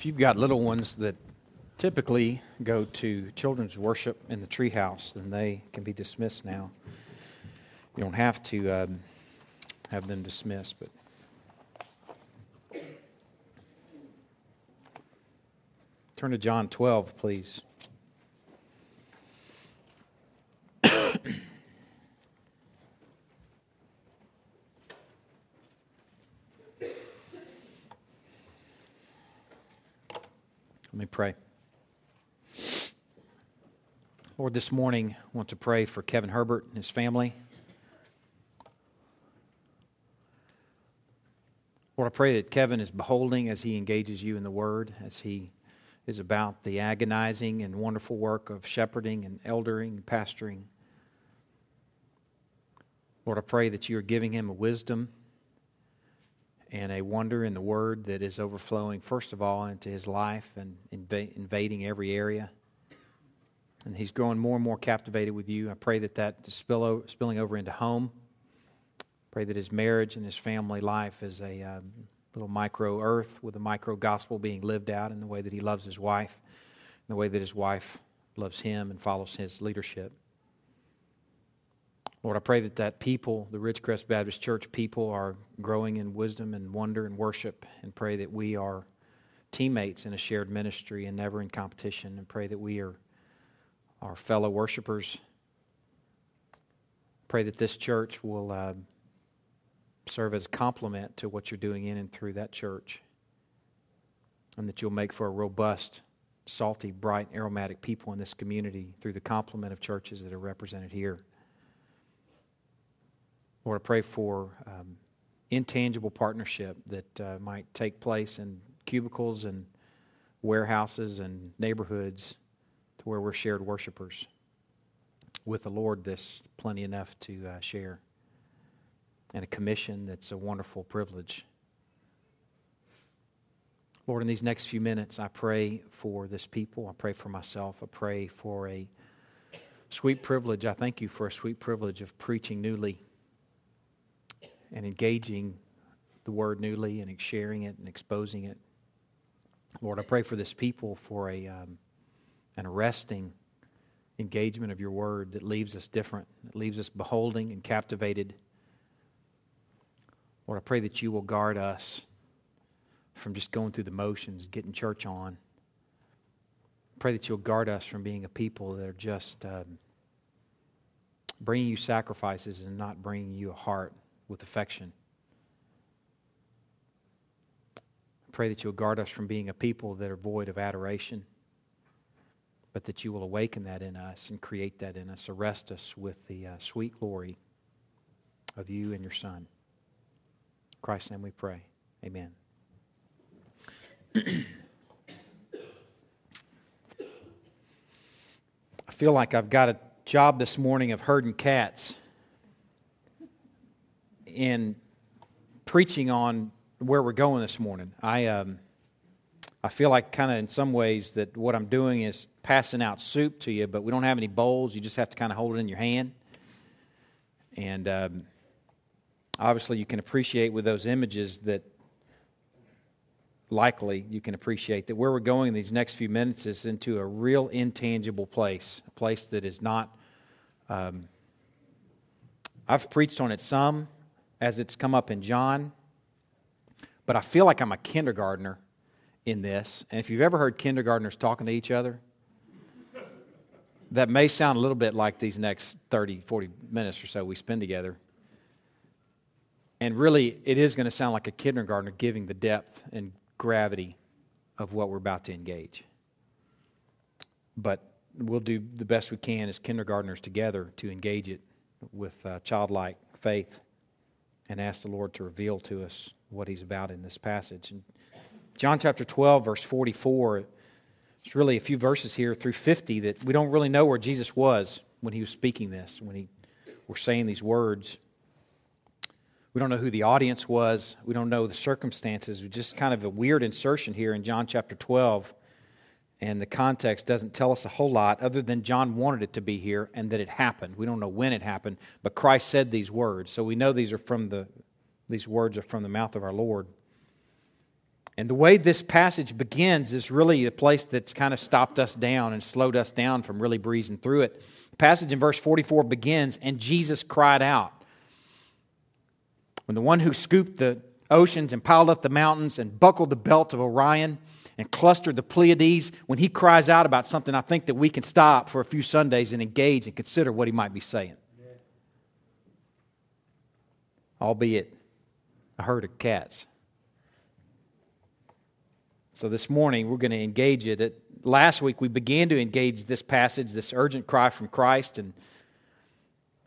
If you've got little ones that typically go to children's worship in the treehouse, then they can be dismissed now. You don't have to um, have them dismissed, but. Turn to John 12, please. Let me pray. Lord, this morning I want to pray for Kevin Herbert and his family. Lord, I pray that Kevin is beholding as he engages you in the Word, as he is about the agonizing and wonderful work of shepherding and eldering and pastoring. Lord, I pray that you are giving him a wisdom and a wonder in the Word that is overflowing, first of all, into his life and inv- invading every area. And he's growing more and more captivated with you. I pray that that is spill spilling over into home. Pray that his marriage and his family life is a uh, little micro earth with a micro gospel being lived out in the way that he loves his wife, in the way that his wife loves him and follows his leadership. Lord, I pray that that people, the Ridgecrest Baptist Church people, are growing in wisdom and wonder and worship, and pray that we are teammates in a shared ministry and never in competition, and pray that we are our fellow worshipers. Pray that this church will uh, serve as a complement to what you're doing in and through that church, and that you'll make for a robust, salty, bright, aromatic people in this community through the complement of churches that are represented here. Lord, I pray for um, intangible partnership that uh, might take place in cubicles and warehouses and neighborhoods to where we're shared worshipers. With the Lord, this plenty enough to uh, share. And a commission that's a wonderful privilege. Lord, in these next few minutes, I pray for this people. I pray for myself. I pray for a sweet privilege. I thank you for a sweet privilege of preaching newly and engaging the word newly and sharing it and exposing it. Lord, I pray for this people for a, um, an arresting engagement of your word that leaves us different, that leaves us beholding and captivated. Lord, I pray that you will guard us from just going through the motions, getting church on. Pray that you'll guard us from being a people that are just um, bringing you sacrifices and not bringing you a heart with affection. I pray that you'll guard us from being a people that are void of adoration, but that you will awaken that in us and create that in us. Arrest us with the uh, sweet glory of you and your Son. In Christ's name we pray. Amen. I feel like I've got a job this morning of herding cats in preaching on where we're going this morning. I um, I feel like kind of in some ways that what I'm doing is passing out soup to you, but we don't have any bowls. You just have to kind of hold it in your hand. And um, obviously, you can appreciate with those images that likely you can appreciate that where we're going in these next few minutes is into a real intangible place, a place that is not. Um, I've preached on it some as it's come up in John, but I feel like I'm a kindergartner in this. And if you've ever heard kindergartners talking to each other, that may sound a little bit like these next 30, 40 minutes or so we spend together. And really, it is going to sound like a kindergartner giving the depth and gravity of what we're about to engage. But we'll do the best we can as kindergartners together to engage it with uh, childlike faith and ask the Lord to reveal to us what He's about in this passage. And John chapter 12, verse 44, it's really a few verses here through 50 that we don't really know where Jesus was when He was speaking this, when He were saying these words. We don't know who the audience was. We don't know the circumstances. It's just kind of a weird insertion here in John chapter 12 and the context doesn't tell us a whole lot other than John wanted it to be here and that it happened. We don't know when it happened, but Christ said these words. So we know these are from the these words are from the mouth of our Lord. And the way this passage begins is really the place that's kind of stopped us down and slowed us down from really breezing through it. The passage in verse 44 begins, and Jesus cried out. When the one who scooped the oceans and piled up the mountains and buckled the belt of Orion and clustered the Pleiades, when he cries out about something, I think that we can stop for a few Sundays and engage and consider what he might be saying. Albeit a herd of cats. So this morning we're going to engage it. Last week we began to engage this passage, this urgent cry from Christ. And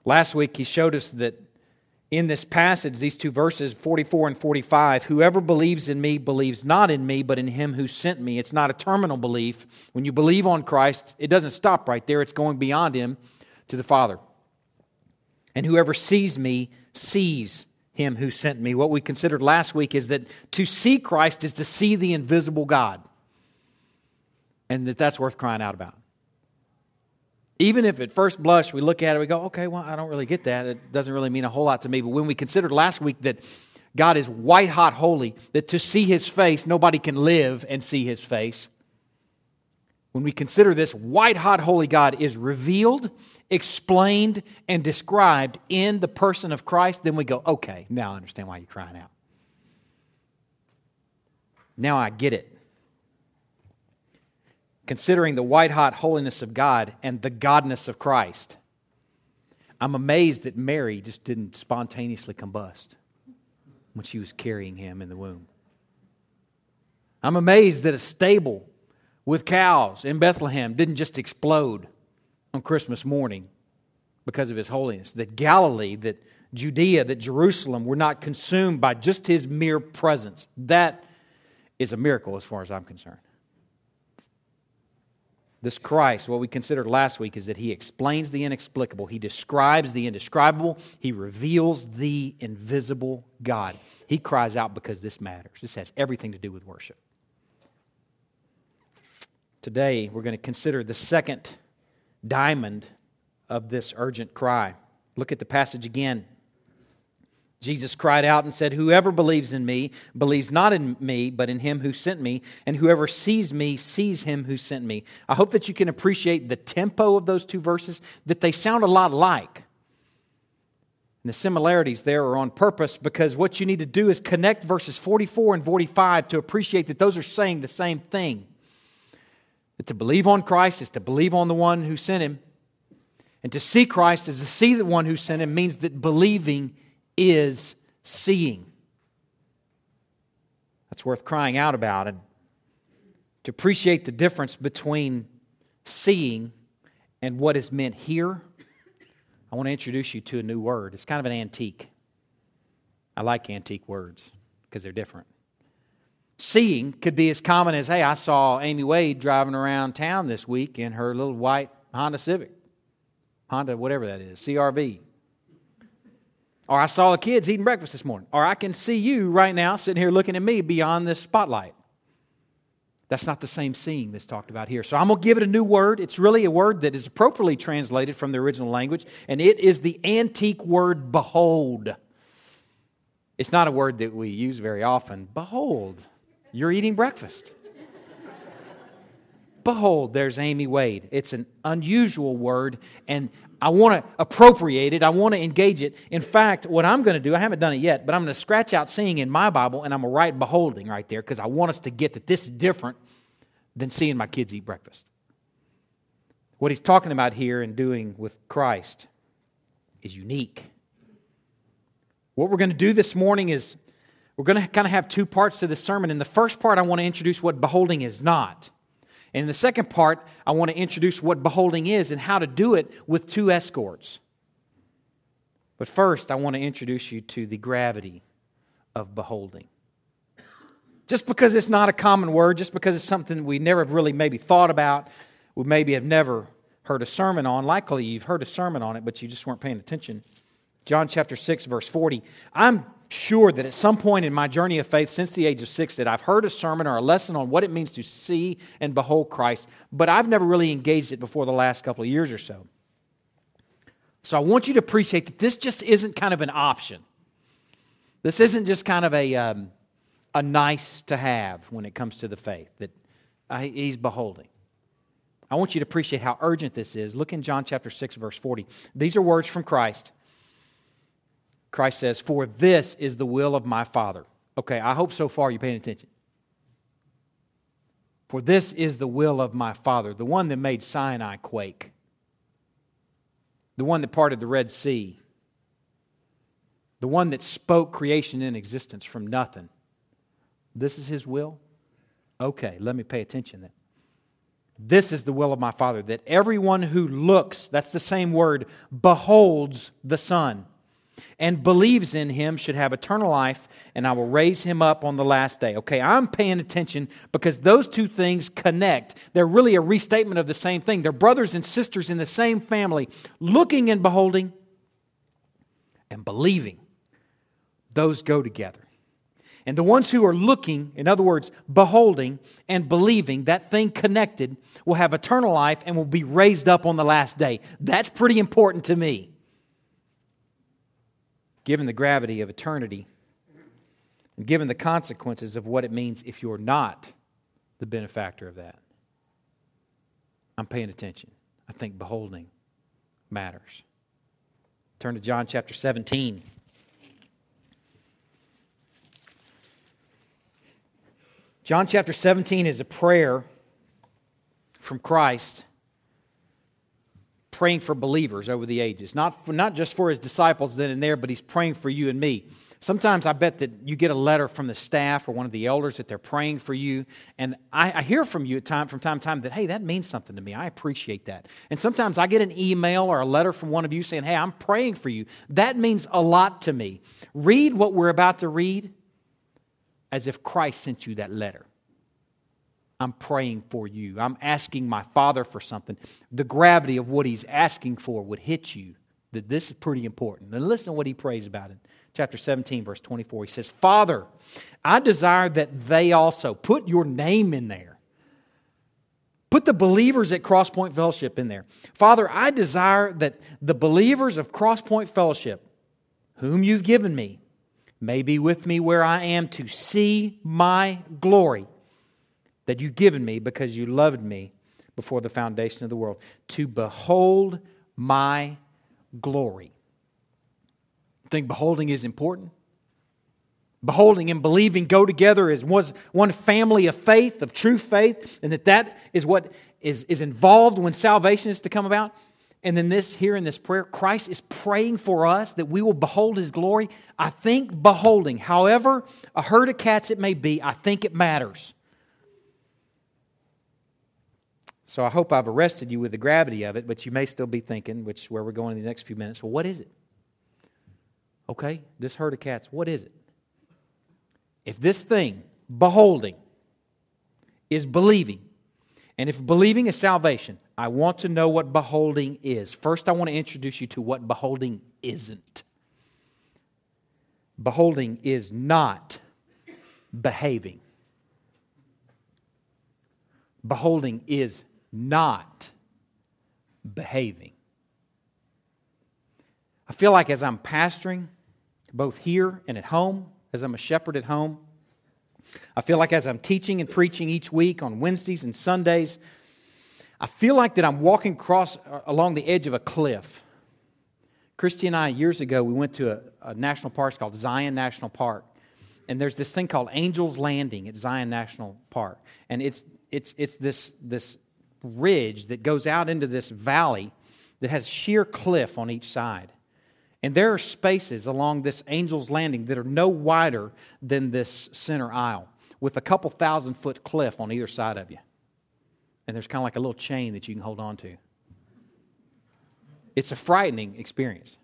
last week he showed us that in this passage, these two verses, 44 and 45, whoever believes in me believes not in me, but in him who sent me. It's not a terminal belief. When you believe on Christ, it doesn't stop right there, it's going beyond him to the Father. And whoever sees me sees him who sent me. What we considered last week is that to see Christ is to see the invisible God. And that that's worth crying out about. Even if at first blush we look at it, we go, okay, well, I don't really get that. It doesn't really mean a whole lot to me. But when we considered last week that God is white hot holy, that to see his face, nobody can live and see his face. When we consider this, white hot holy God is revealed explained, and described in the person of Christ, then we go, okay, now I understand why you're crying out. Now I get it. Considering the white hot holiness of God and the godness of Christ, I'm amazed that Mary just didn't spontaneously combust when she was carrying him in the womb. I'm amazed that a stable with cows in Bethlehem didn't just explode on Christmas morning because of his holiness. That Galilee, that Judea, that Jerusalem were not consumed by just his mere presence. That is a miracle as far as I'm concerned. This Christ, what we considered last week, is that he explains the inexplicable, he describes the indescribable, he reveals the invisible God. He cries out because this matters. This has everything to do with worship. Today, we're going to consider the second diamond of this urgent cry. Look at the passage again. Jesus cried out and said, Whoever believes in me believes not in me, but in him who sent me, and whoever sees me sees him who sent me. I hope that you can appreciate the tempo of those two verses, that they sound a lot like. And the similarities there are on purpose because what you need to do is connect verses 44 and 45 to appreciate that those are saying the same thing. That to believe on Christ is to believe on the one who sent him. And to see Christ is to see the one who sent him means that believing is seeing. That's worth crying out about. And to appreciate the difference between seeing and what is meant here, I want to introduce you to a new word. It's kind of an antique. I like antique words because they're different. Seeing could be as common as, hey, I saw Amy Wade driving around town this week in her little white Honda Civic. Honda, whatever that is, CRV. Or I saw the kids eating breakfast this morning. Or I can see you right now sitting here looking at me beyond this spotlight. That's not the same seeing that's talked about here. So I'm going to give it a new word. It's really a word that is appropriately translated from the original language, and it is the antique word behold. It's not a word that we use very often. Behold, you're eating breakfast. Behold, there's Amy Wade. It's an unusual word, and I want to appropriate it. I want to engage it. In fact, what I'm going to do, I haven't done it yet, but I'm going to scratch out seeing in my Bible, and I'm going to write beholding right there because I want us to get that this is different than seeing my kids eat breakfast. What he's talking about here and doing with Christ is unique. What we're going to do this morning is we're going to kind of have two parts to this sermon. In the first part, I want to introduce what beholding is not. And in the second part, I want to introduce what beholding is and how to do it with two escorts. But first, I want to introduce you to the gravity of beholding. Just because it's not a common word, just because it's something we never have really maybe thought about, we maybe have never heard a sermon on. Likely you've heard a sermon on it, but you just weren't paying attention. John chapter 6, verse 40. I'm sure that at some point in my journey of faith since the age of six that I've heard a sermon or a lesson on what it means to see and behold Christ, but I've never really engaged it before the last couple of years or so. So I want you to appreciate that this just isn't kind of an option. This isn't just kind of a, um, a nice to have when it comes to the faith that he's beholding. I want you to appreciate how urgent this is. Look in John chapter 6, verse 40. These are words from Christ. Christ says, For this is the will of my Father. Okay, I hope so far you're paying attention. For this is the will of my Father, the one that made Sinai quake, the one that parted the Red Sea, the one that spoke creation in existence from nothing. This is his will? Okay, let me pay attention then. This is the will of my Father, that everyone who looks, that's the same word, beholds the Son, and believes in him should have eternal life, and I will raise him up on the last day. Okay, I'm paying attention because those two things connect. They're really a restatement of the same thing. They're brothers and sisters in the same family, looking and beholding and believing. Those go together. And the ones who are looking, in other words, beholding and believing that thing connected, will have eternal life and will be raised up on the last day. That's pretty important to me. Given the gravity of eternity and given the consequences of what it means if you're not the benefactor of that, I'm paying attention. I think beholding matters. Turn to John chapter 17. John chapter 17 is a prayer from Christ praying for believers over the ages. Not, for, not just for his disciples then and there, but he's praying for you and me. Sometimes I bet that you get a letter from the staff or one of the elders that they're praying for you. And I, I hear from you at time, from time to time that, hey, that means something to me. I appreciate that. And sometimes I get an email or a letter from one of you saying, hey, I'm praying for you. That means a lot to me. Read what we're about to read as if Christ sent you that letter. I'm praying for you. I'm asking my Father for something. The gravity of what He's asking for would hit you that this is pretty important. And listen to what He prays about it. Chapter 17, verse 24. He says, Father, I desire that they also put your name in there. Put the believers at Crosspoint Fellowship in there. Father, I desire that the believers of Crosspoint Fellowship, whom you've given me, may be with me where I am to see my glory that you've given me because you loved me before the foundation of the world, to behold my glory. I think beholding is important. Beholding and believing go together as one family of faith, of true faith, and that that is what is, is involved when salvation is to come about. And then this here in this prayer, Christ is praying for us that we will behold his glory. I think beholding, however a herd of cats it may be, I think it matters. So I hope I've arrested you with the gravity of it, but you may still be thinking, which is where we're going in the next few minutes, well, what is it? Okay, this herd of cats, what is it? If this thing, beholding, is believing, and if believing is salvation, I want to know what beholding is. First, I want to introduce you to what beholding isn't. Beholding is not behaving. Beholding is not behaving. I feel like as I'm pastoring, both here and at home, as I'm a shepherd at home, I feel like as I'm teaching and preaching each week on Wednesdays and Sundays, I feel like that I'm walking across uh, along the edge of a cliff. Christy and I, years ago, we went to a, a national park called Zion National Park. And there's this thing called Angel's Landing at Zion National Park. And it's, it's, it's this, this ridge that goes out into this valley that has sheer cliff on each side. And there are spaces along this Angel's Landing that are no wider than this center aisle, with a couple thousand foot cliff on either side of you and there's kind of like a little chain that you can hold on to. It's a frightening experience.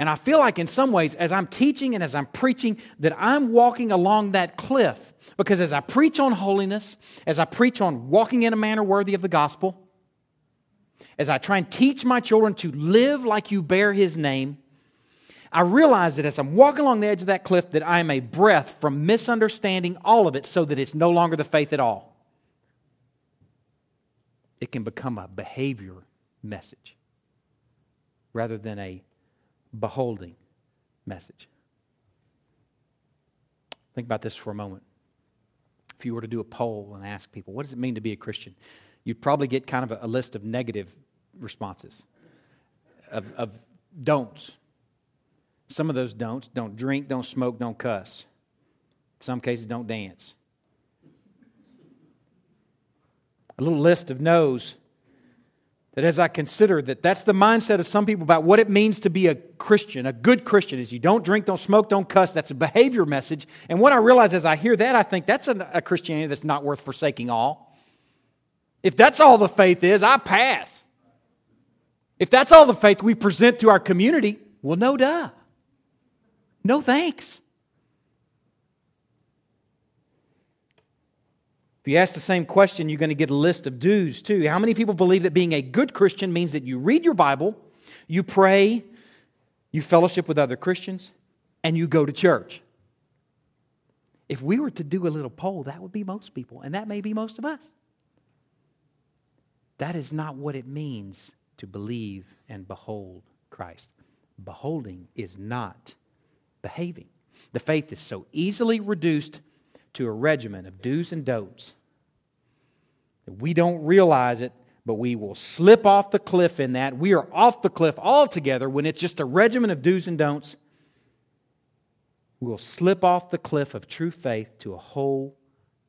And I feel like, in some ways, as I'm teaching and as I'm preaching, that I'm walking along that cliff. Because as I preach on holiness, as I preach on walking in a manner worthy of the gospel, as I try and teach my children to live like you bear his name, I realize that as I'm walking along the edge of that cliff, that I am a breath from misunderstanding all of it so that it's no longer the faith at all it can become a behavior message rather than a beholding message. Think about this for a moment. If you were to do a poll and ask people, what does it mean to be a Christian? You'd probably get kind of a, a list of negative responses, of, of don'ts. Some of those don'ts don't drink, don't smoke, don't cuss. In some cases, don't dance. A little list of no's that as I consider that that's the mindset of some people about what it means to be a Christian, a good Christian, is you don't drink, don't smoke, don't cuss. That's a behavior message. And what I realize as I hear that, I think that's a, a Christianity that's not worth forsaking all. If that's all the faith is, I pass. If that's all the faith we present to our community, well, no duh. No thanks. You ask the same question, you're going to get a list of do's too. How many people believe that being a good Christian means that you read your Bible, you pray, you fellowship with other Christians, and you go to church? If we were to do a little poll, that would be most people, and that may be most of us. That is not what it means to believe and behold Christ. Beholding is not behaving. The faith is so easily reduced to a regimen of do's and don'ts. We don't realize it, but we will slip off the cliff in that. We are off the cliff altogether when it's just a regimen of do's and don'ts. We will slip off the cliff of true faith to a whole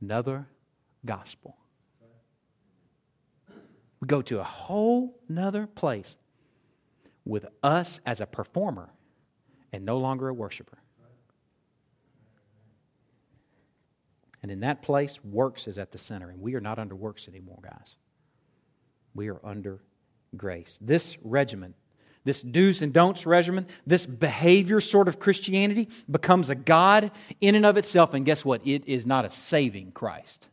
nother gospel. We go to a whole nother place with us as a performer and no longer a worshiper. And in that place, works is at the center. And we are not under works anymore, guys. We are under grace. This regimen, this do's and don'ts regimen, this behavior sort of Christianity becomes a God in and of itself. And guess what? It is not a saving Christ.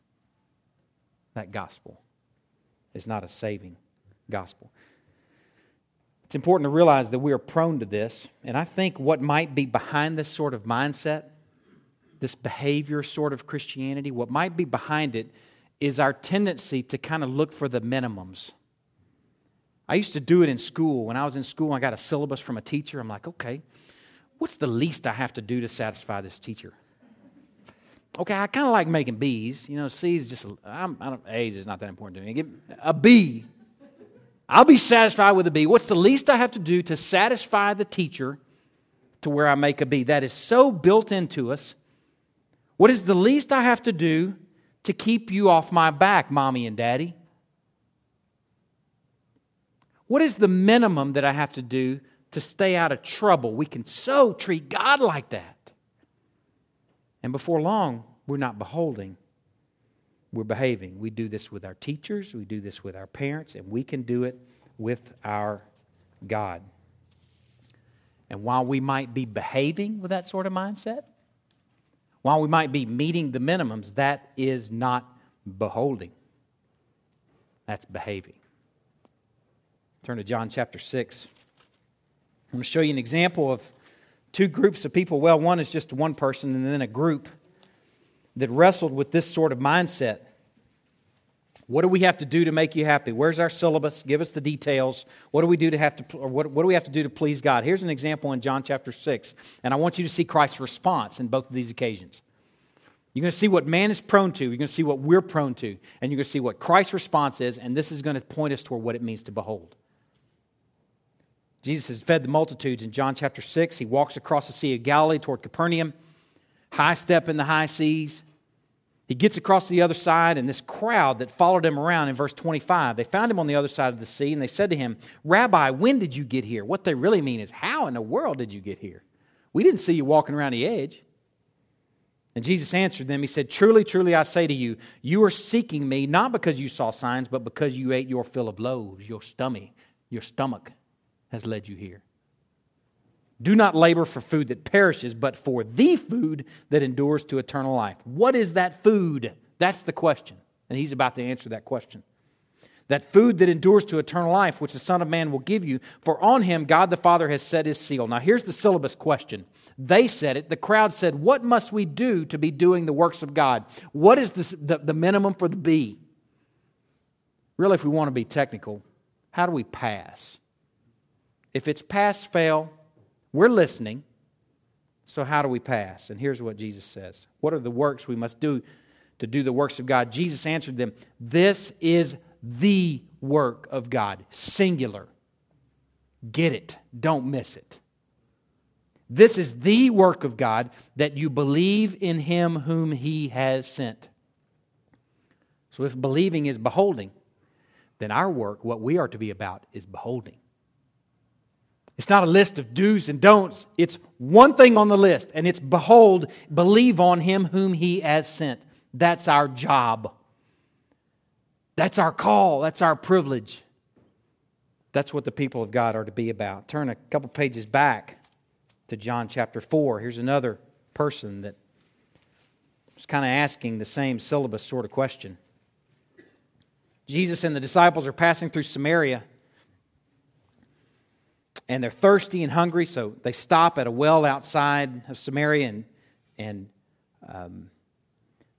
That gospel is not a saving gospel. It's important to realize that we are prone to this. And I think what might be behind this sort of mindset this behavior sort of Christianity, what might be behind it is our tendency to kind of look for the minimums. I used to do it in school. When I was in school, I got a syllabus from a teacher. I'm like, okay, what's the least I have to do to satisfy this teacher? Okay, I kind of like making B's. You know, C's just, I'm, I don't, A's is not that important to me. Give a B. I'll be satisfied with a B. What's the least I have to do to satisfy the teacher to where I make a B? That is so built into us what is the least I have to do to keep you off my back, mommy and daddy? What is the minimum that I have to do to stay out of trouble? We can so treat God like that. And before long, we're not beholding, we're behaving. We do this with our teachers, we do this with our parents, and we can do it with our God. And while we might be behaving with that sort of mindset, while we might be meeting the minimums, that is not beholding. That's behaving. Turn to John chapter 6. I'm going to show you an example of two groups of people. Well, one is just one person, and then a group that wrestled with this sort of mindset. What do we have to do to make you happy? Where's our syllabus? Give us the details. What do we do to have to, what, what do we have to do to please God? Here's an example in John chapter 6, and I want you to see Christ's response in both of these occasions. You're going to see what man is prone to, you're going to see what we're prone to, and you're going to see what Christ's response is, and this is going to point us toward what it means to behold. Jesus has fed the multitudes in John chapter 6. He walks across the Sea of Galilee toward Capernaum, high step in the high seas. He gets across the other side, and this crowd that followed him around in verse 25, they found him on the other side of the sea, and they said to him, Rabbi, when did you get here? What they really mean is, How in the world did you get here? We didn't see you walking around the edge. And Jesus answered them, He said, Truly, truly, I say to you, you are seeking me not because you saw signs, but because you ate your fill of loaves, your stomach, your stomach has led you here. Do not labor for food that perishes, but for the food that endures to eternal life. What is that food? That's the question. And he's about to answer that question. That food that endures to eternal life, which the Son of Man will give you, for on him God the Father has set his seal. Now, here's the syllabus question. They said it. The crowd said, What must we do to be doing the works of God? What is the, the, the minimum for the B? Really, if we want to be technical, how do we pass? If it's pass fail, we're listening. So, how do we pass? And here's what Jesus says What are the works we must do to do the works of God? Jesus answered them This is the work of God, singular. Get it, don't miss it. This is the work of God that you believe in him whom he has sent. So, if believing is beholding, then our work, what we are to be about, is beholding. It's not a list of do's and don'ts. It's one thing on the list, and it's behold, believe on him whom he has sent. That's our job. That's our call. That's our privilege. That's what the people of God are to be about. Turn a couple pages back to John chapter 4. Here's another person that was kind of asking the same syllabus sort of question. Jesus and the disciples are passing through Samaria and they're thirsty and hungry, so they stop at a well outside of Samaria and, and um,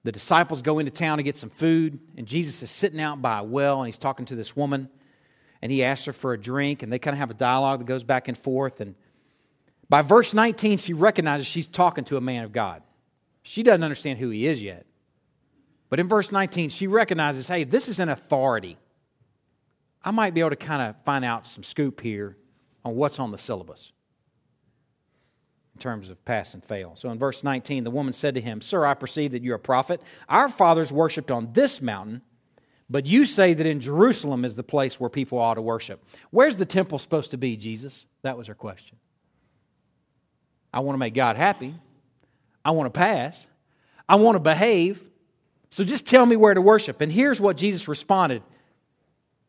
the disciples go into town to get some food, and Jesus is sitting out by a well and he's talking to this woman and he asks her for a drink and they kind of have a dialogue that goes back and forth and by verse 19, she recognizes she's talking to a man of God. She doesn't understand who he is yet. But in verse 19, she recognizes hey, this is an authority. I might be able to kind of find out some scoop here on what's on the syllabus in terms of pass and fail. So in verse 19, the woman said to him, Sir, I perceive that you're a prophet. Our fathers worshipped on this mountain, but you say that in Jerusalem is the place where people ought to worship. Where's the temple supposed to be, Jesus? That was her question. I want to make God happy. I want to pass. I want to behave. So just tell me where to worship. And here's what Jesus responded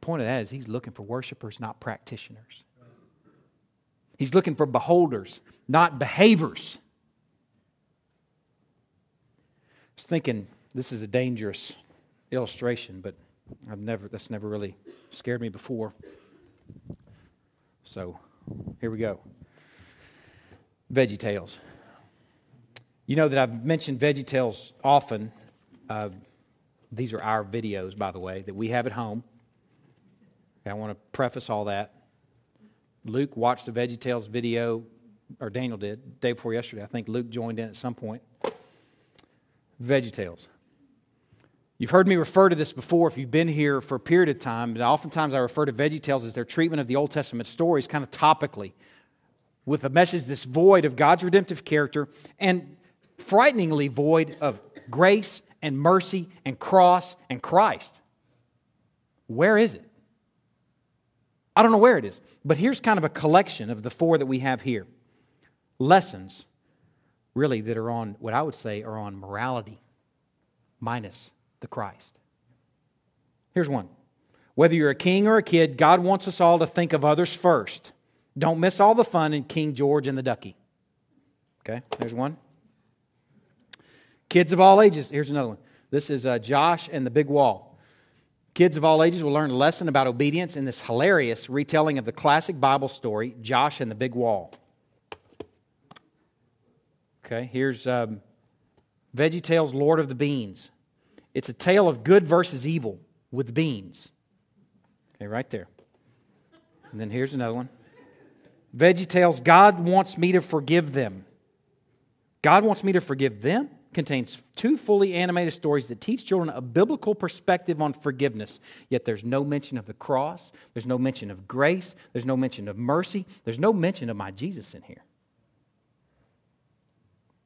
Point of that is He's looking for worshipers, not practitioners. He's looking for beholders, not behavers. I was thinking this is a dangerous illustration, but I've never that's never really scared me before. So here we go. Veggie Tales. You know that I've mentioned Veggie Tales often. Uh, these are our videos, by the way, that we have at home. I want to preface all that. Luke watched the Veggie Tales video, or Daniel did, day before yesterday. I think Luke joined in at some point. Veggie Tales. You've heard me refer to this before if you've been here for a period of time, but oftentimes I refer to Veggie Tales as their treatment of the Old Testament stories kind of topically, with a message that's void of God's redemptive character and frighteningly void of grace and mercy and cross and Christ. Where is it? I don't know where it is, but here's kind of a collection of the four that we have here. Lessons, really, that are on what I would say are on morality minus the Christ. Here's one. Whether you're a king or a kid, God wants us all to think of others first. Don't miss all the fun in King George and the Ducky. Okay, there's one. Kids of all ages, here's another one. This is uh, Josh and the Big Wall. Kids of all ages will learn a lesson about obedience in this hilarious retelling of the classic Bible story, Josh and the Big Wall. Okay, here's um, Veggie Tales Lord of the Beans. It's a tale of good versus evil with beans. Okay, right there. And then here's another one. Veggie Tales, God wants me to forgive them. God wants me to forgive them contains two fully animated stories that teach children a biblical perspective on forgiveness. Yet there's no mention of the cross, there's no mention of grace, there's no mention of mercy, there's no mention of my Jesus in here.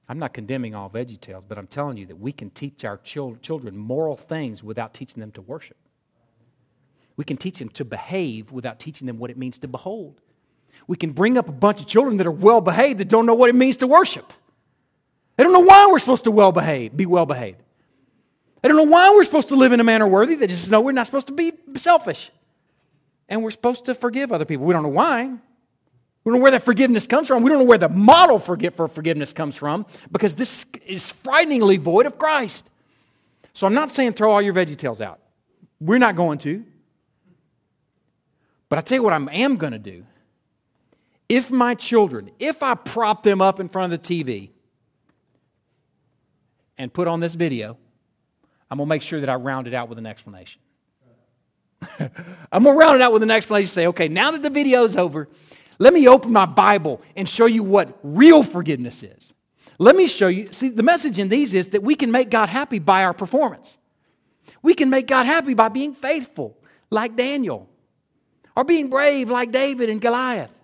I'm not condemning all Veggie Tales, but I'm telling you that we can teach our children moral things without teaching them to worship. We can teach them to behave without teaching them what it means to behold. We can bring up a bunch of children that are well behaved that don't know what it means to worship. They don't know why we're supposed to well behave, be well behaved. They don't know why we're supposed to live in a manner worthy. They just know we're not supposed to be selfish. And we're supposed to forgive other people. We don't know why. We don't know where that forgiveness comes from. We don't know where the model for forgiveness comes from because this is frighteningly void of Christ. So I'm not saying throw all your veggie tales out. We're not going to. But I tell you what I am going to do. If my children, if I prop them up in front of the TV and put on this video, I'm going to make sure that I round it out with an explanation. I'm going to round it out with an explanation say, okay, now that the video is over, let me open my Bible and show you what real forgiveness is. Let me show you. See, the message in these is that we can make God happy by our performance. We can make God happy by being faithful, like Daniel, or being brave, like David and Goliath.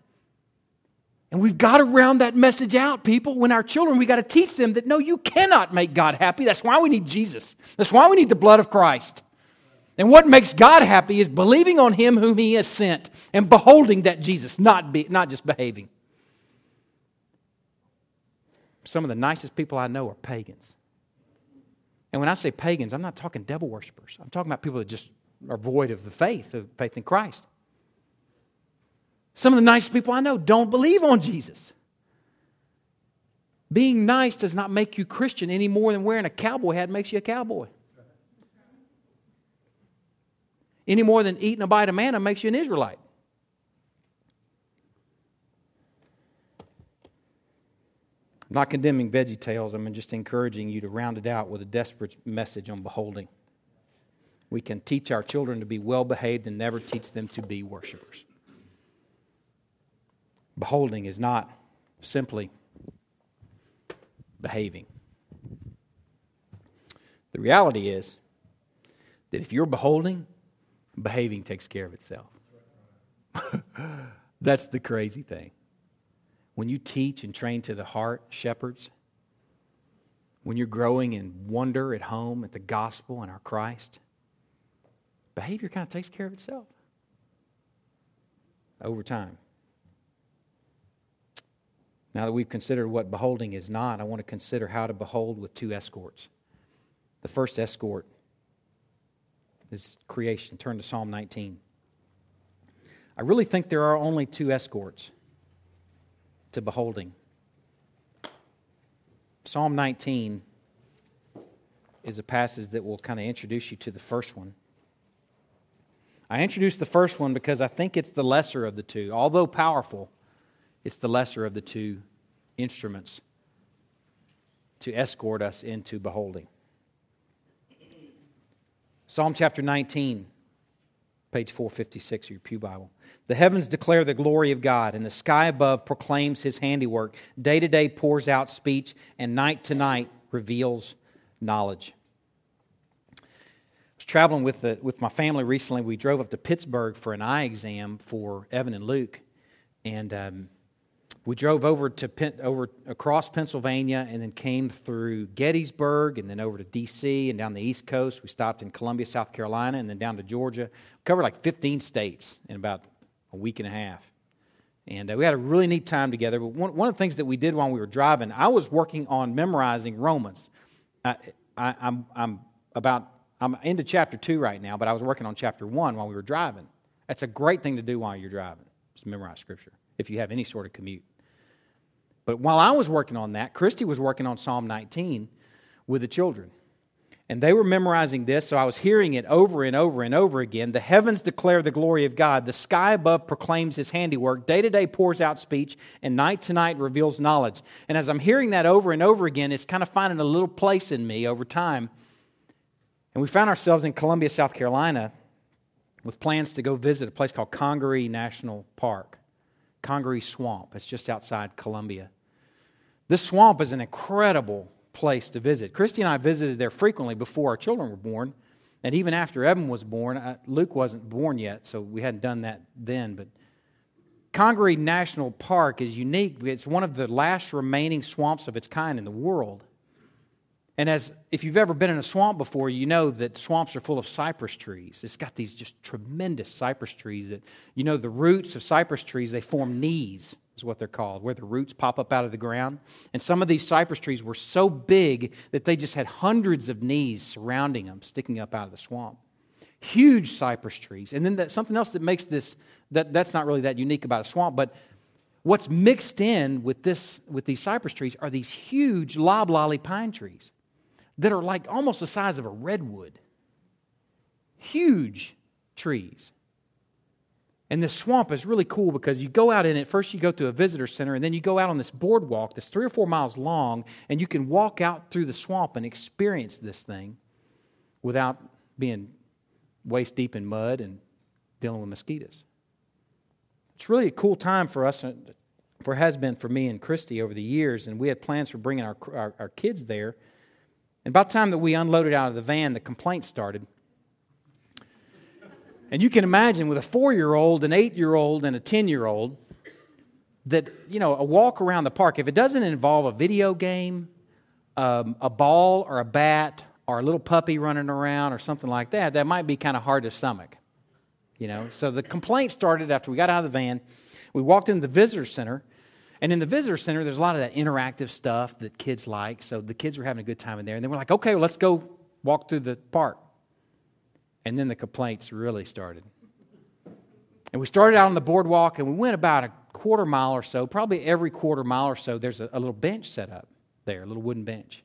And we've got to round that message out, people. When our children, we got to teach them that no, you cannot make God happy. That's why we need Jesus. That's why we need the blood of Christ. And what makes God happy is believing on Him whom He has sent and beholding that Jesus, not, be, not just behaving. Some of the nicest people I know are pagans. And when I say pagans, I'm not talking devil worshippers. I'm talking about people that just are void of the faith, of faith in Christ. Some of the nice people I know don't believe on Jesus. Being nice does not make you Christian any more than wearing a cowboy hat makes you a cowboy. Any more than eating a bite of manna makes you an Israelite. I'm not condemning veggie tales. I'm just encouraging you to round it out with a desperate message on beholding. We can teach our children to be well behaved and never teach them to be worshipers. Beholding is not simply behaving. The reality is that if you're beholding, behaving takes care of itself. That's the crazy thing. When you teach and train to the heart, shepherds, when you're growing in wonder at home at the gospel and our Christ, behavior kind of takes care of itself over time. Now that we've considered what beholding is not, I want to consider how to behold with two escorts. The first escort is creation. Turn to Psalm 19. I really think there are only two escorts to beholding. Psalm 19 is a passage that will kind of introduce you to the first one. I introduced the first one because I think it's the lesser of the two. Although powerful, it's the lesser of the two instruments to escort us into beholding. Psalm chapter 19, page 456 of your Pew Bible. The heavens declare the glory of God, and the sky above proclaims his handiwork. Day to day pours out speech, and night to night reveals knowledge. I was traveling with, the, with my family recently. We drove up to Pittsburgh for an eye exam for Evan and Luke. And um, we drove over to over across Pennsylvania and then came through Gettysburg and then over to D.C. and down the East Coast. We stopped in Columbia, South Carolina, and then down to Georgia. We covered like 15 states in about a week and a half. And uh, we had a really neat time together. But one, one of the things that we did while we were driving, I was working on memorizing Romans. I, I, I'm, I'm about I'm into chapter two right now, but I was working on chapter one while we were driving. That's a great thing to do while you're driving, just memorize scripture if you have any sort of commute. But while I was working on that, Christy was working on Psalm 19 with the children. And they were memorizing this, so I was hearing it over and over and over again. The heavens declare the glory of God. The sky above proclaims his handiwork. Day to day pours out speech, and night to night reveals knowledge. And as I'm hearing that over and over again, it's kind of finding a little place in me over time. And we found ourselves in Columbia, South Carolina, with plans to go visit a place called Congaree National Park, Congaree Swamp. It's just outside Columbia. This swamp is an incredible place to visit. Christy and I visited there frequently before our children were born, and even after Evan was born. Luke wasn't born yet, so we hadn't done that then. But Congaree National Park is unique. It's one of the last remaining swamps of its kind in the world. And as if you've ever been in a swamp before, you know that swamps are full of cypress trees. It's got these just tremendous cypress trees that, you know, the roots of cypress trees, they form knees is what they're called, where the roots pop up out of the ground. And some of these cypress trees were so big that they just had hundreds of knees surrounding them, sticking up out of the swamp. Huge cypress trees. And then that, something else that makes this, that, that's not really that unique about a swamp, but what's mixed in with, this, with these cypress trees are these huge loblolly pine trees that are like almost the size of a redwood. Huge trees. And this swamp is really cool because you go out in it. First, you go to a visitor center, and then you go out on this boardwalk that's three or four miles long, and you can walk out through the swamp and experience this thing without being waist deep in mud and dealing with mosquitoes. It's really a cool time for us, uh, for has been for me and Christy over the years, and we had plans for bringing our, our, our kids there. And by the time that we unloaded out of the van, the complaints started. And you can imagine with a four year old, an eight year old, and a 10 year old, that, you know, a walk around the park, if it doesn't involve a video game, um, a ball or a bat, or a little puppy running around or something like that, that might be kind of hard to stomach. You know, so the complaint started after we got out of the van. We walked into the visitor center, and in the visitor center, there's a lot of that interactive stuff that kids like. So the kids were having a good time in there, and then we're like, okay, well, let's go walk through the park. And then the complaints really started. And we started out on the boardwalk, and we went about a quarter mile or so. Probably every quarter mile or so, there's a, a little bench set up there, a little wooden bench.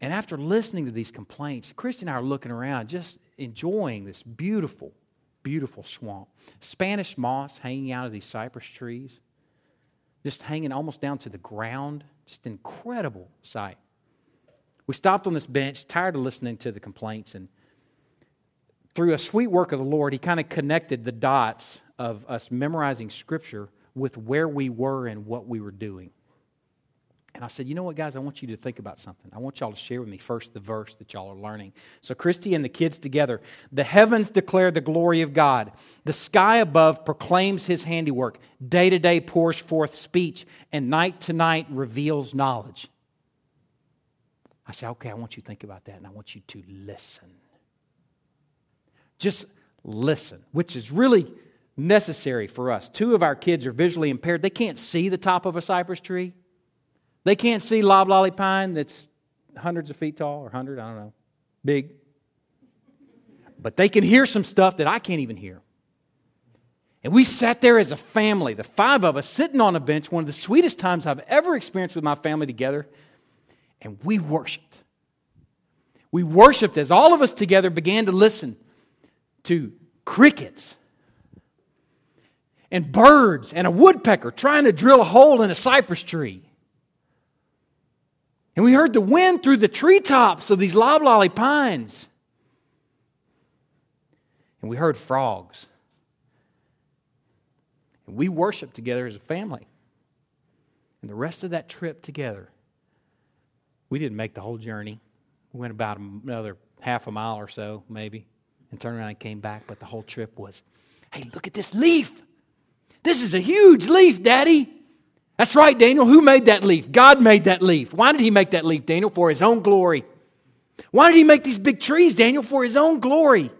And after listening to these complaints, Christy and I are looking around, just enjoying this beautiful, beautiful swamp. Spanish moss hanging out of these cypress trees, just hanging almost down to the ground. Just incredible sight. We stopped on this bench, tired of listening to the complaints, and through a sweet work of the Lord, He kind of connected the dots of us memorizing Scripture with where we were and what we were doing. And I said, you know what, guys, I want you to think about something. I want y'all to share with me first the verse that y'all are learning. So, Christy and the kids together. The heavens declare the glory of God. The sky above proclaims his handiwork. Day to day pours forth speech, and night to night reveals knowledge. I said, okay, I want you to think about that, and I want you to listen. Just listen, which is really necessary for us. Two of our kids are visually impaired, they can't see the top of a cypress tree. They can't see loblolly pine that's hundreds of feet tall or 100, I don't know, big. But they can hear some stuff that I can't even hear. And we sat there as a family, the five of us sitting on a bench, one of the sweetest times I've ever experienced with my family together, and we worshiped. We worshiped as all of us together began to listen to crickets and birds and a woodpecker trying to drill a hole in a cypress tree. And we heard the wind through the treetops of these loblolly pines. And we heard frogs. And we worshiped together as a family. And the rest of that trip together, we didn't make the whole journey. We went about another half a mile or so, maybe, and turned around and came back. But the whole trip was hey, look at this leaf. This is a huge leaf, Daddy. That's right, Daniel. Who made that leaf? God made that leaf. Why did he make that leaf, Daniel? For his own glory. Why did he make these big trees, Daniel? For his own glory.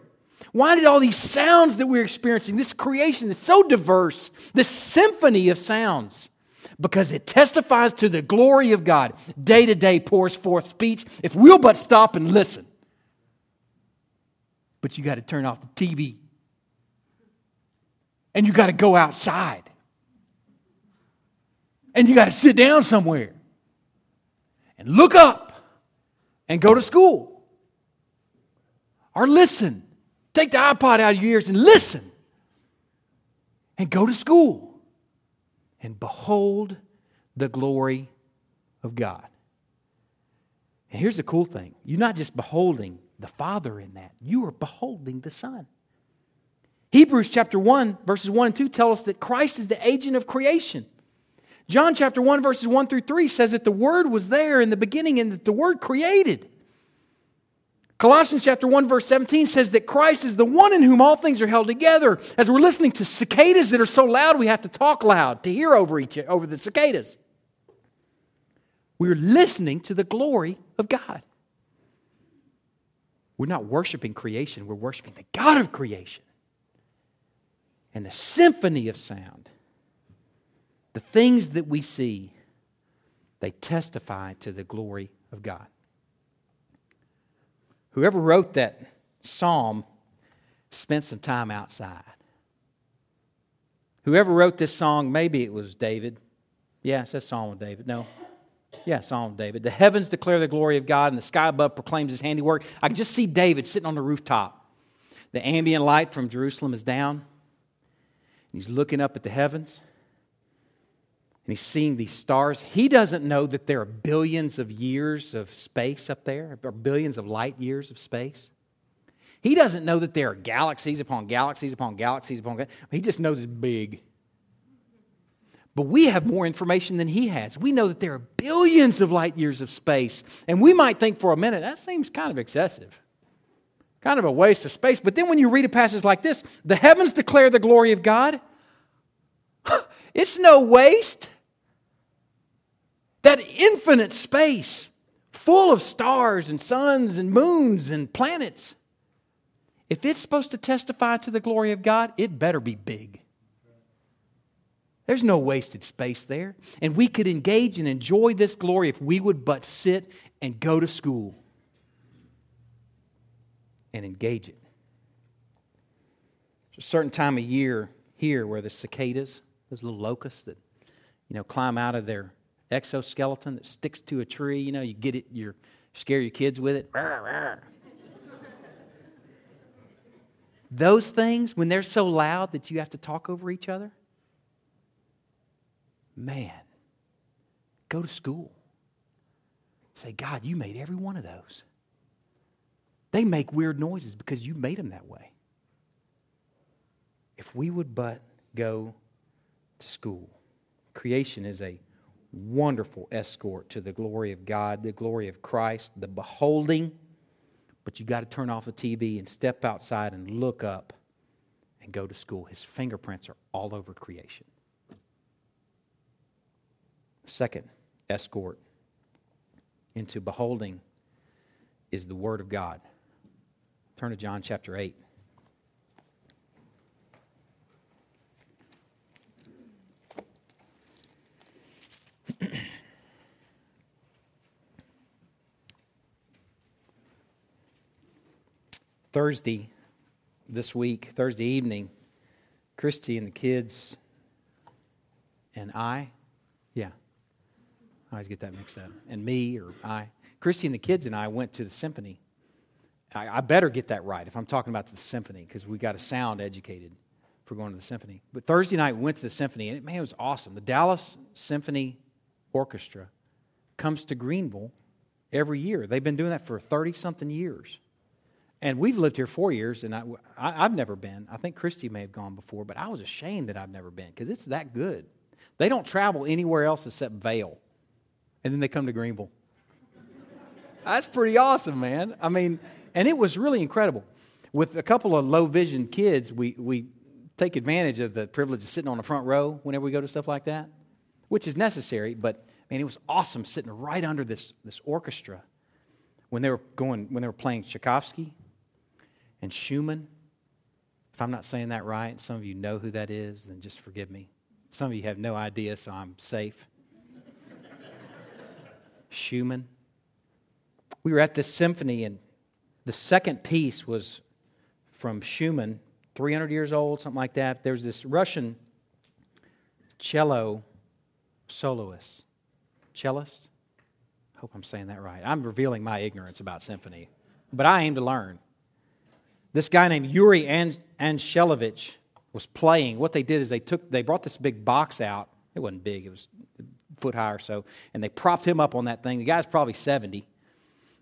Why did all these sounds that we're experiencing, this creation that's so diverse, this symphony of sounds? Because it testifies to the glory of God. Day to day pours forth speech. If we'll but stop and listen. But you got to turn off the TV. And you got to go outside and you got to sit down somewhere and look up and go to school. Or listen. Take the iPod out of your ears and listen. And go to school. And behold the glory of God. And here's the cool thing you're not just beholding the Father in that, you are beholding the Son. Hebrews chapter 1, verses 1 and 2 tell us that Christ is the agent of creation. John chapter 1, verses 1 through 3 says that the Word was there in the beginning and that the Word created. Colossians chapter 1, verse 17 says that Christ is the one in whom all things are held together. As we're listening to cicadas that are so loud, we have to talk loud to hear over, each, over the cicadas. We're listening to the glory of God. We're not worshiping creation, we're worshiping the God of creation and the symphony of sound the things that we see, they testify to the glory of God. Whoever wrote that psalm spent some time outside. Whoever wrote this song, maybe it was David. Yeah, it says Psalm of David. No. Yeah, Psalm David. The heavens declare the glory of God, and the sky above proclaims his handiwork. I can just see David sitting on the rooftop. The ambient light from Jerusalem is down. and He's looking up at the heavens and he's seeing these stars. He doesn't know that there are billions of years of space up there, or billions of light years of space. He doesn't know that there are galaxies upon galaxies upon galaxies upon galaxies. He just knows it's big. But we have more information than he has. We know that there are billions of light years of space. And we might think for a minute, that seems kind of excessive, kind of a waste of space. But then when you read a passage like this, the heavens declare the glory of God. it's no waste. That infinite space full of stars and suns and moons and planets. If it's supposed to testify to the glory of God, it better be big. There's no wasted space there. And we could engage and enjoy this glory if we would but sit and go to school and engage it. There's a certain time of year here where the cicadas, those little locusts that, you know, climb out of their exoskeleton that sticks to a tree. You know, you get it, you scare your kids with it. Those things, when they're so loud that you have to talk over each other, man, go to school. Say, God, you made every one of those. They make weird noises because you made them that way. If we would but go to school, creation is a wonderful escort to the glory of God, the glory of Christ, the beholding. But you got to turn off the TV and step outside and look up and go to school. His fingerprints are all over creation. Second escort into beholding is the Word of God. Turn to John chapter 8. Thursday, this week, Thursday evening, Christy and the kids and I, yeah, I always get that mixed up, and me or I, Christy and the kids and I went to the symphony. I, I better get that right if I'm talking about the symphony because we got to sound educated for going to the symphony. But Thursday night we went to the symphony, and it, man, it was awesome. The Dallas Symphony Orchestra comes to Greenville every year. They've been doing that for 30 something years. And we've lived here four years, and I, I, have never been. I think Christy may have gone before, but I was ashamed that I've never been because it's that good. They don't travel anywhere else except Vail, and then they come to Greenville. That's pretty awesome, man. I mean, and it was really incredible. With a couple of low vision kids, we, we take advantage of the privilege of sitting on the front row whenever we go to stuff like that, which is necessary, but man, it was awesome sitting right under this, this orchestra when they were going when they were playing Tchaikovsky and Schumann. If I'm not saying that right, some of you know who that is, then just forgive me. Some of you have no idea, so I'm safe. Schumann. We were at this symphony, and the second piece was from Schumann, 300 years old, something like that. There's this Russian cello soloist, cellist. Hope I'm saying that right. I'm revealing my ignorance about symphony, but I aim to learn. This guy named Yuri Anshelovich was playing. What they did is they took they brought this big box out. It wasn't big, it was foot high or so, and they propped him up on that thing. The guy's probably 70.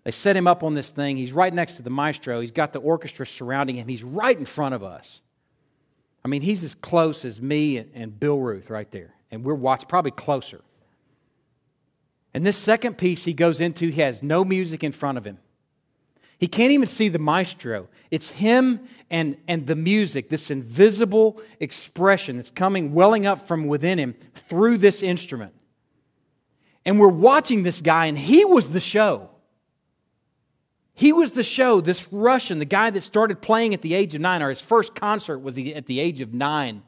They set him up on this thing. He's right next to the maestro. He's got the orchestra surrounding him. He's right in front of us. I mean, he's as close as me and, and Bill Ruth right there. And we're watching, probably closer. And this second piece he goes into, he has no music in front of him. He can't even see the maestro. It's him and, and the music, this invisible expression that's coming, welling up from within him through this instrument. And we're watching this guy, and he was the show. He was the show, this Russian, the guy that started playing at the age of nine, or his first concert was at the age of nine,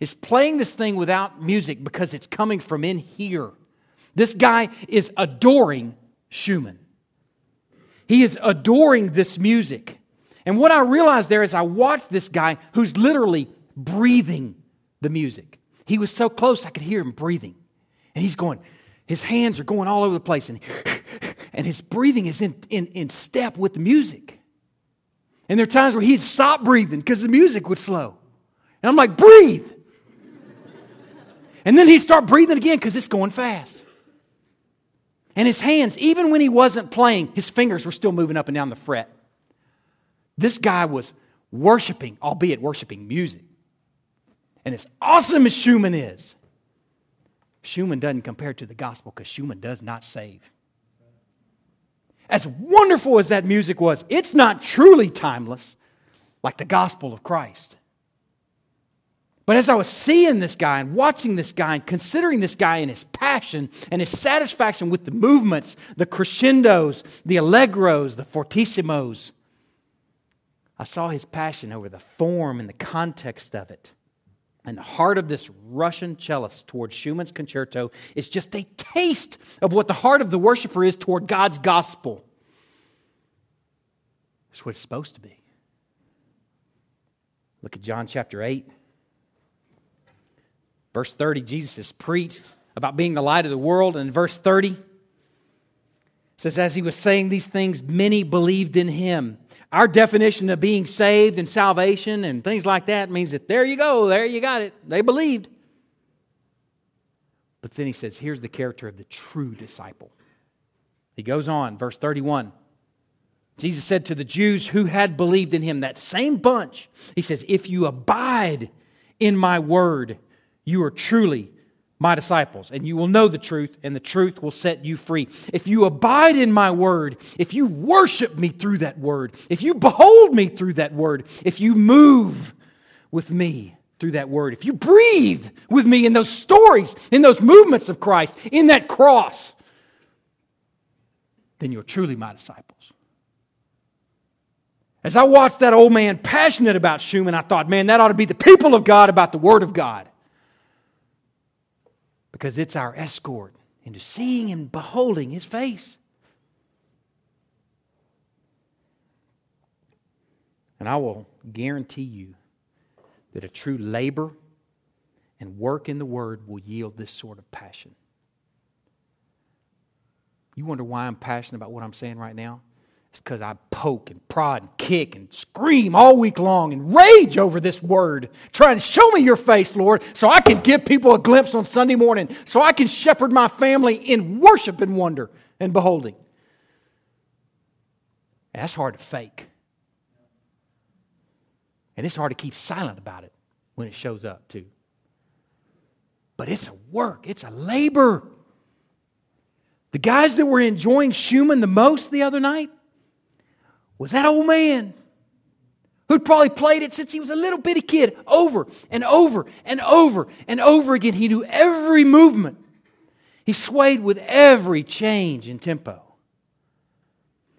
is playing this thing without music because it's coming from in here. This guy is adoring Schumann. He is adoring this music. And what I realized there is I watched this guy who's literally breathing the music. He was so close I could hear him breathing. And he's going, his hands are going all over the place, and, and his breathing is in, in, in step with the music. And there are times where he'd stop breathing because the music would slow. And I'm like, breathe. and then he'd start breathing again because it's going fast. And his hands, even when he wasn't playing, his fingers were still moving up and down the fret. This guy was worshiping, albeit worshiping music. And as awesome as Schumann is, Schumann doesn't compare to the gospel because Schumann does not save. As wonderful as that music was, it's not truly timeless like the gospel of Christ. But as I was seeing this guy and watching this guy and considering this guy and his passion and his satisfaction with the movements, the crescendos, the allegros, the fortissimos, I saw his passion over the form and the context of it. And the heart of this Russian cellist toward Schumann's concerto is just a taste of what the heart of the worshiper is toward God's gospel. It's what it's supposed to be. Look at John chapter 8. Verse 30, Jesus has preached about being the light of the world. And verse 30, says, As he was saying these things, many believed in him. Our definition of being saved and salvation and things like that means that there you go, there you got it. They believed. But then he says, here's the character of the true disciple. He goes on, verse 31. Jesus said to the Jews who had believed in him, that same bunch, he says, If you abide in my word, you are truly my disciples, and you will know the truth, and the truth will set you free. If you abide in my word, if you worship me through that word, if you behold me through that word, if you move with me through that word, if you breathe with me in those stories, in those movements of Christ, in that cross, then you're truly my disciples. As I watched that old man passionate about Schumann, I thought, man, that ought to be the people of God about the Word of God because it's our escort into seeing and beholding His face. And I will guarantee you that a true labor and work in the Word will yield this sort of passion. You wonder why I'm passionate about what I'm saying right now? It's because I poke and prod and kick and scream all week long and rage over this word, trying to show me your face, Lord, so I can give people a glimpse on Sunday morning, so I can shepherd my family in worship and wonder and beholding. That's hard to fake. And it's hard to keep silent about it when it shows up, too. But it's a work, it's a labor. The guys that were enjoying Schumann the most the other night, was that old man who'd probably played it since he was a little bitty kid over and over and over and over again. He knew every movement, he swayed with every change in tempo.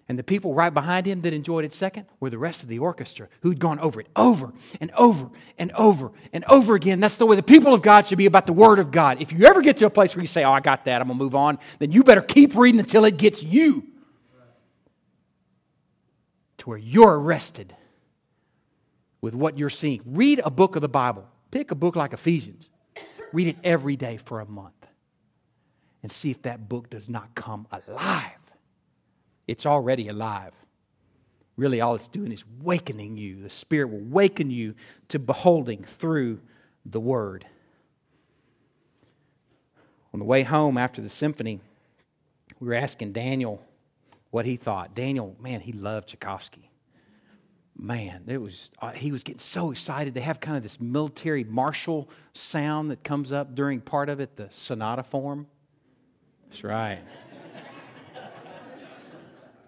And the people right behind him that enjoyed it second were the rest of the orchestra who'd gone over it over and over and over and over again. That's the way the people of God should be about the Word of God. If you ever get to a place where you say, Oh, I got that, I'm going to move on, then you better keep reading until it gets you to where you're arrested with what you're seeing. Read a book of the Bible. Pick a book like Ephesians. Read it every day for a month and see if that book does not come alive. It's already alive. Really, all it's doing is wakening you. The Spirit will waken you to beholding through the Word. On the way home after the symphony, we were asking Daniel what he thought. Daniel, man, he loved Tchaikovsky. Man, it was uh, he was getting so excited. They have kind of this military martial sound that comes up during part of it, the sonata form. That's right.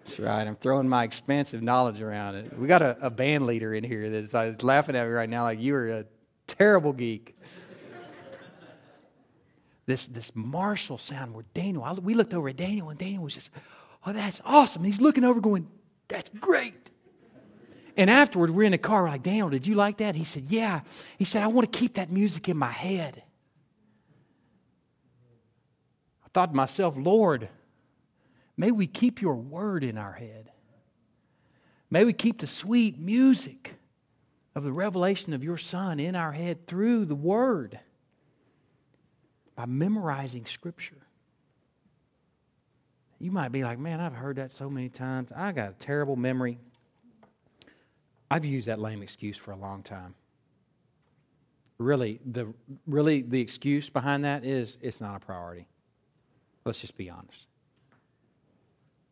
That's right. I'm throwing my expansive knowledge around it. We got a, a band leader in here that's uh, laughing at me right now like you are a terrible geek. this this martial sound where Daniel, I, we looked over at Daniel and Daniel was just Oh, that's awesome. He's looking over going, That's great. And afterward, we're in the car. Like, Daniel, did you like that? He said, Yeah. He said, I want to keep that music in my head. I thought to myself, Lord, may we keep your word in our head. May we keep the sweet music of the revelation of your Son in our head through the Word by memorizing Scripture. You might be like, man, I've heard that so many times. I got a terrible memory. I've used that lame excuse for a long time. Really, the, really, the excuse behind that is it's not a priority. Let's just be honest.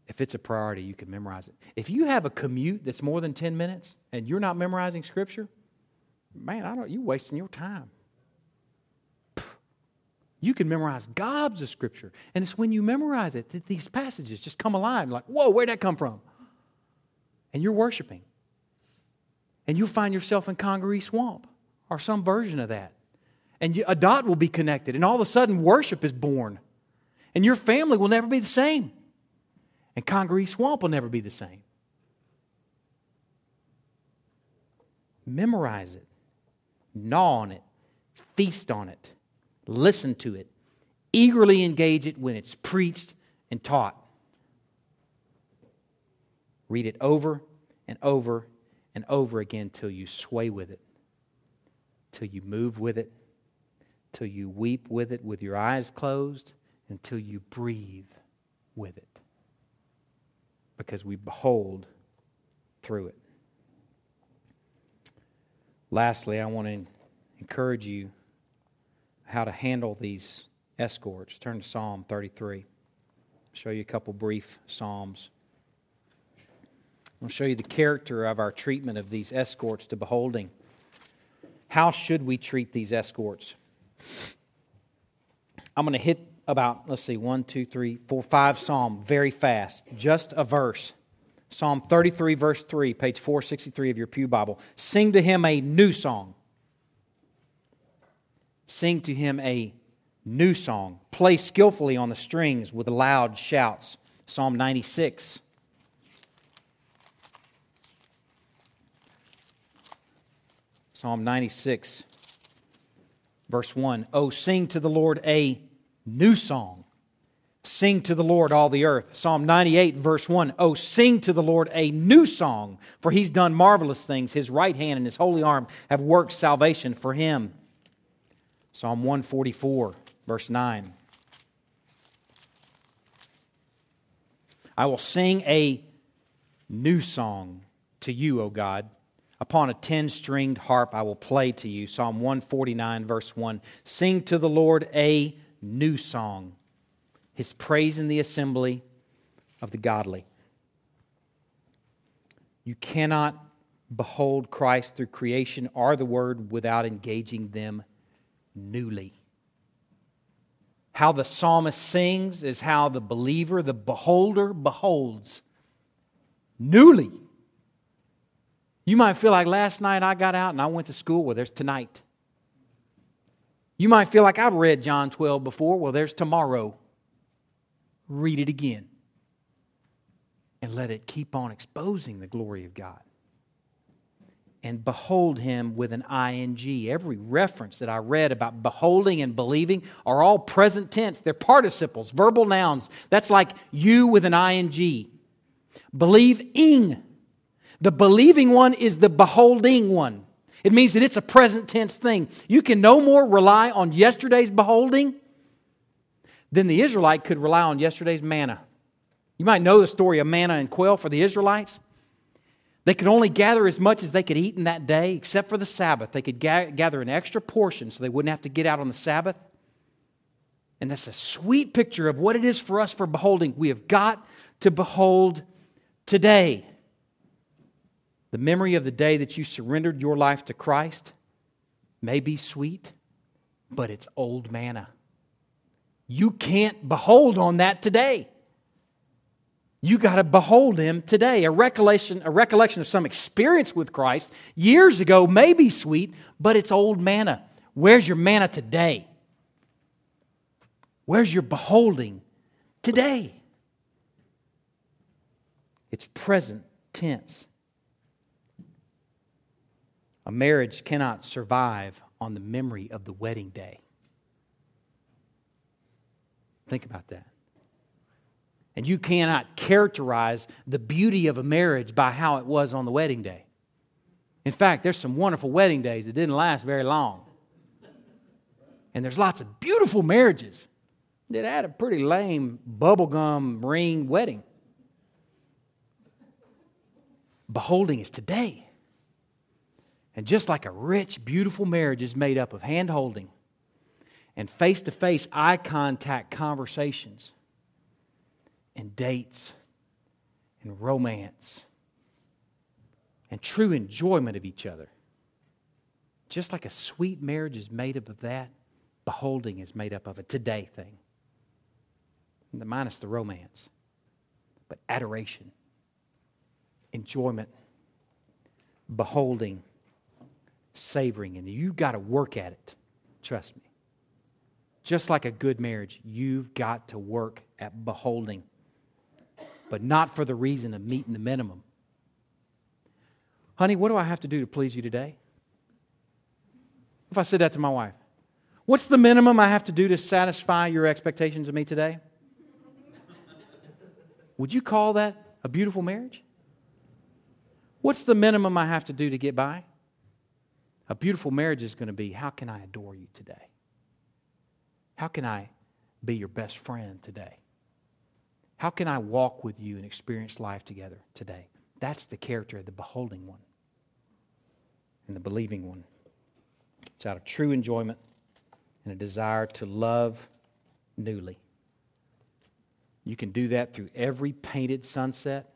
If it's a priority, you can memorize it. If you have a commute that's more than 10 minutes and you're not memorizing scripture, man, I don't you're wasting your time. You can memorize gobs of scripture. And it's when you memorize it that these passages just come alive. Like, whoa, where'd that come from? And you're worshiping. And you'll find yourself in Congaree Swamp or some version of that. And you, a dot will be connected, and all of a sudden, worship is born. And your family will never be the same. And Congaree Swamp will never be the same. Memorize it, gnaw on it, feast on it, listen to it, eagerly engage it when it's preached and taught. Read it over and over and over again till you sway with it, till you move with it, till you weep with it with your eyes closed, until you breathe with it because we behold through it. Lastly, I want to encourage you how to handle these escorts. Turn to Psalm 33. I'll show you a couple brief Psalms. I'll show you the character of our treatment of these escorts to beholding. How should we treat these escorts? I'm going to hit about, let's see, one, two, three, four, five Psalm very fast. Just a verse. Psalm 33, verse 3, page 463 of your Pew Bible. Sing to him a new song. Sing to him a new song. Play skillfully on the strings with loud shouts. Psalm 96. Psalm 96, verse 1. Oh, sing to the Lord a new song. Sing to the Lord, all the earth. Psalm 98, verse 1. Oh, sing to the Lord a new song, for he's done marvelous things. His right hand and his holy arm have worked salvation for him. Psalm 144, verse 9. I will sing a new song to you, O God. Upon a ten stringed harp I will play to you. Psalm 149, verse 1. Sing to the Lord a new song, his praise in the assembly of the godly. You cannot behold Christ through creation or the Word without engaging them newly. How the psalmist sings is how the believer, the beholder, beholds newly. You might feel like last night I got out and I went to school. Well, there's tonight. You might feel like I've read John 12 before. Well, there's tomorrow. Read it again. And let it keep on exposing the glory of God. And behold him with an ing. Every reference that I read about beholding and believing are all present tense. They're participles, verbal nouns. That's like you with an ing. Believing. The believing one is the beholding one. It means that it's a present tense thing. You can no more rely on yesterday's beholding than the Israelite could rely on yesterday's manna. You might know the story of manna and quail for the Israelites. They could only gather as much as they could eat in that day, except for the Sabbath. They could ga- gather an extra portion so they wouldn't have to get out on the Sabbath. And that's a sweet picture of what it is for us for beholding. We have got to behold today. The memory of the day that you surrendered your life to Christ may be sweet, but it's old manna. You can't behold on that today. You got to behold him today. A recollection, a recollection of some experience with Christ years ago may be sweet, but it's old manna. Where's your manna today? Where's your beholding today? It's present tense. A marriage cannot survive on the memory of the wedding day. Think about that. And you cannot characterize the beauty of a marriage by how it was on the wedding day. In fact, there's some wonderful wedding days that didn't last very long. And there's lots of beautiful marriages that had a pretty lame bubblegum ring wedding. Beholding is today. And just like a rich, beautiful marriage is made up of hand holding and face to face eye contact conversations and dates and romance and true enjoyment of each other. Just like a sweet marriage is made up of that, beholding is made up of a today thing. The minus the romance, but adoration, enjoyment, beholding, savoring, and you got to work at it. Trust me. Just like a good marriage, you've got to work at beholding, but not for the reason of meeting the minimum. Honey, what do I have to do to please you today? If I said that to my wife, what's the minimum I have to do to satisfy your expectations of me today? Would you call that a beautiful marriage? What's the minimum I have to do to get by? A beautiful marriage is going to be how can I adore you today? How can I be your best friend today? How can I walk with you and experience life together today? That's the character of the beholding one and the believing one. It's out of true enjoyment and a desire to love newly. You can do that through every painted sunset,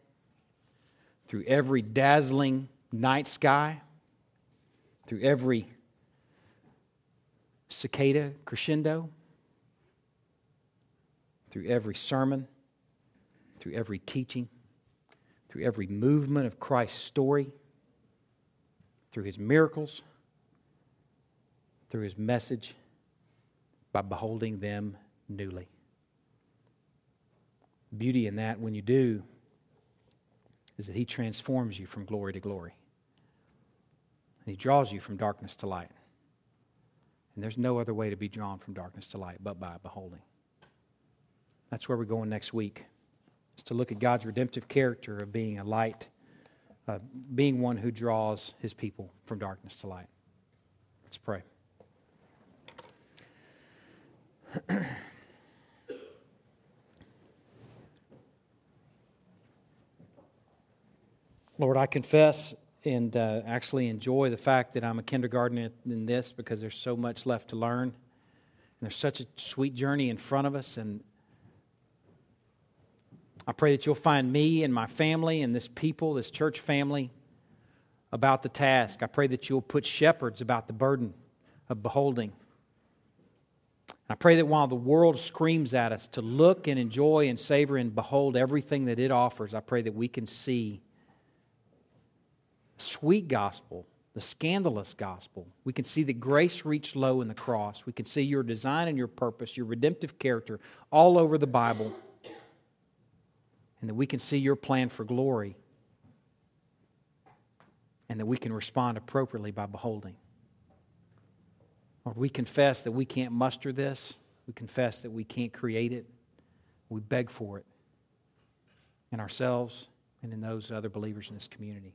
through every dazzling night sky, through every cicada crescendo, through every sermon, through every teaching, through every movement of Christ's story, through his miracles, through his message, by beholding them newly. Beauty in that, when you do, is that he transforms you from glory to glory. And he draws you from darkness to light. And there's no other way to be drawn from darkness to light but by beholding. That's where we're going next week. Is to look at God's redemptive character of being a light, uh, being one who draws his people from darkness to light. Let's pray. Lord, I confess and uh, actually enjoy the fact that I'm a kindergartner in this because there's so much left to learn. And there's such a sweet journey in front of us. And I pray that you'll find me and my family and this people, this church family, about the task. I pray that you'll put shepherds about the burden of beholding. I pray that while the world screams at us to look and enjoy and savor and behold everything that it offers, I pray that we can see the sweet gospel, the scandalous gospel. We can see that grace reached low in the cross. We can see your design and your purpose, your redemptive character all over the Bible and that we can see your plan for glory and that we can respond appropriately by beholding. Lord, we confess that we can't muster this. We confess that we can't create it. We beg for it in ourselves and in those other believers in this community.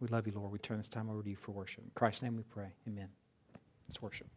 We love you, Lord. We turn this time over to you for worship. In Christ's name we pray. Amen. Let's worship.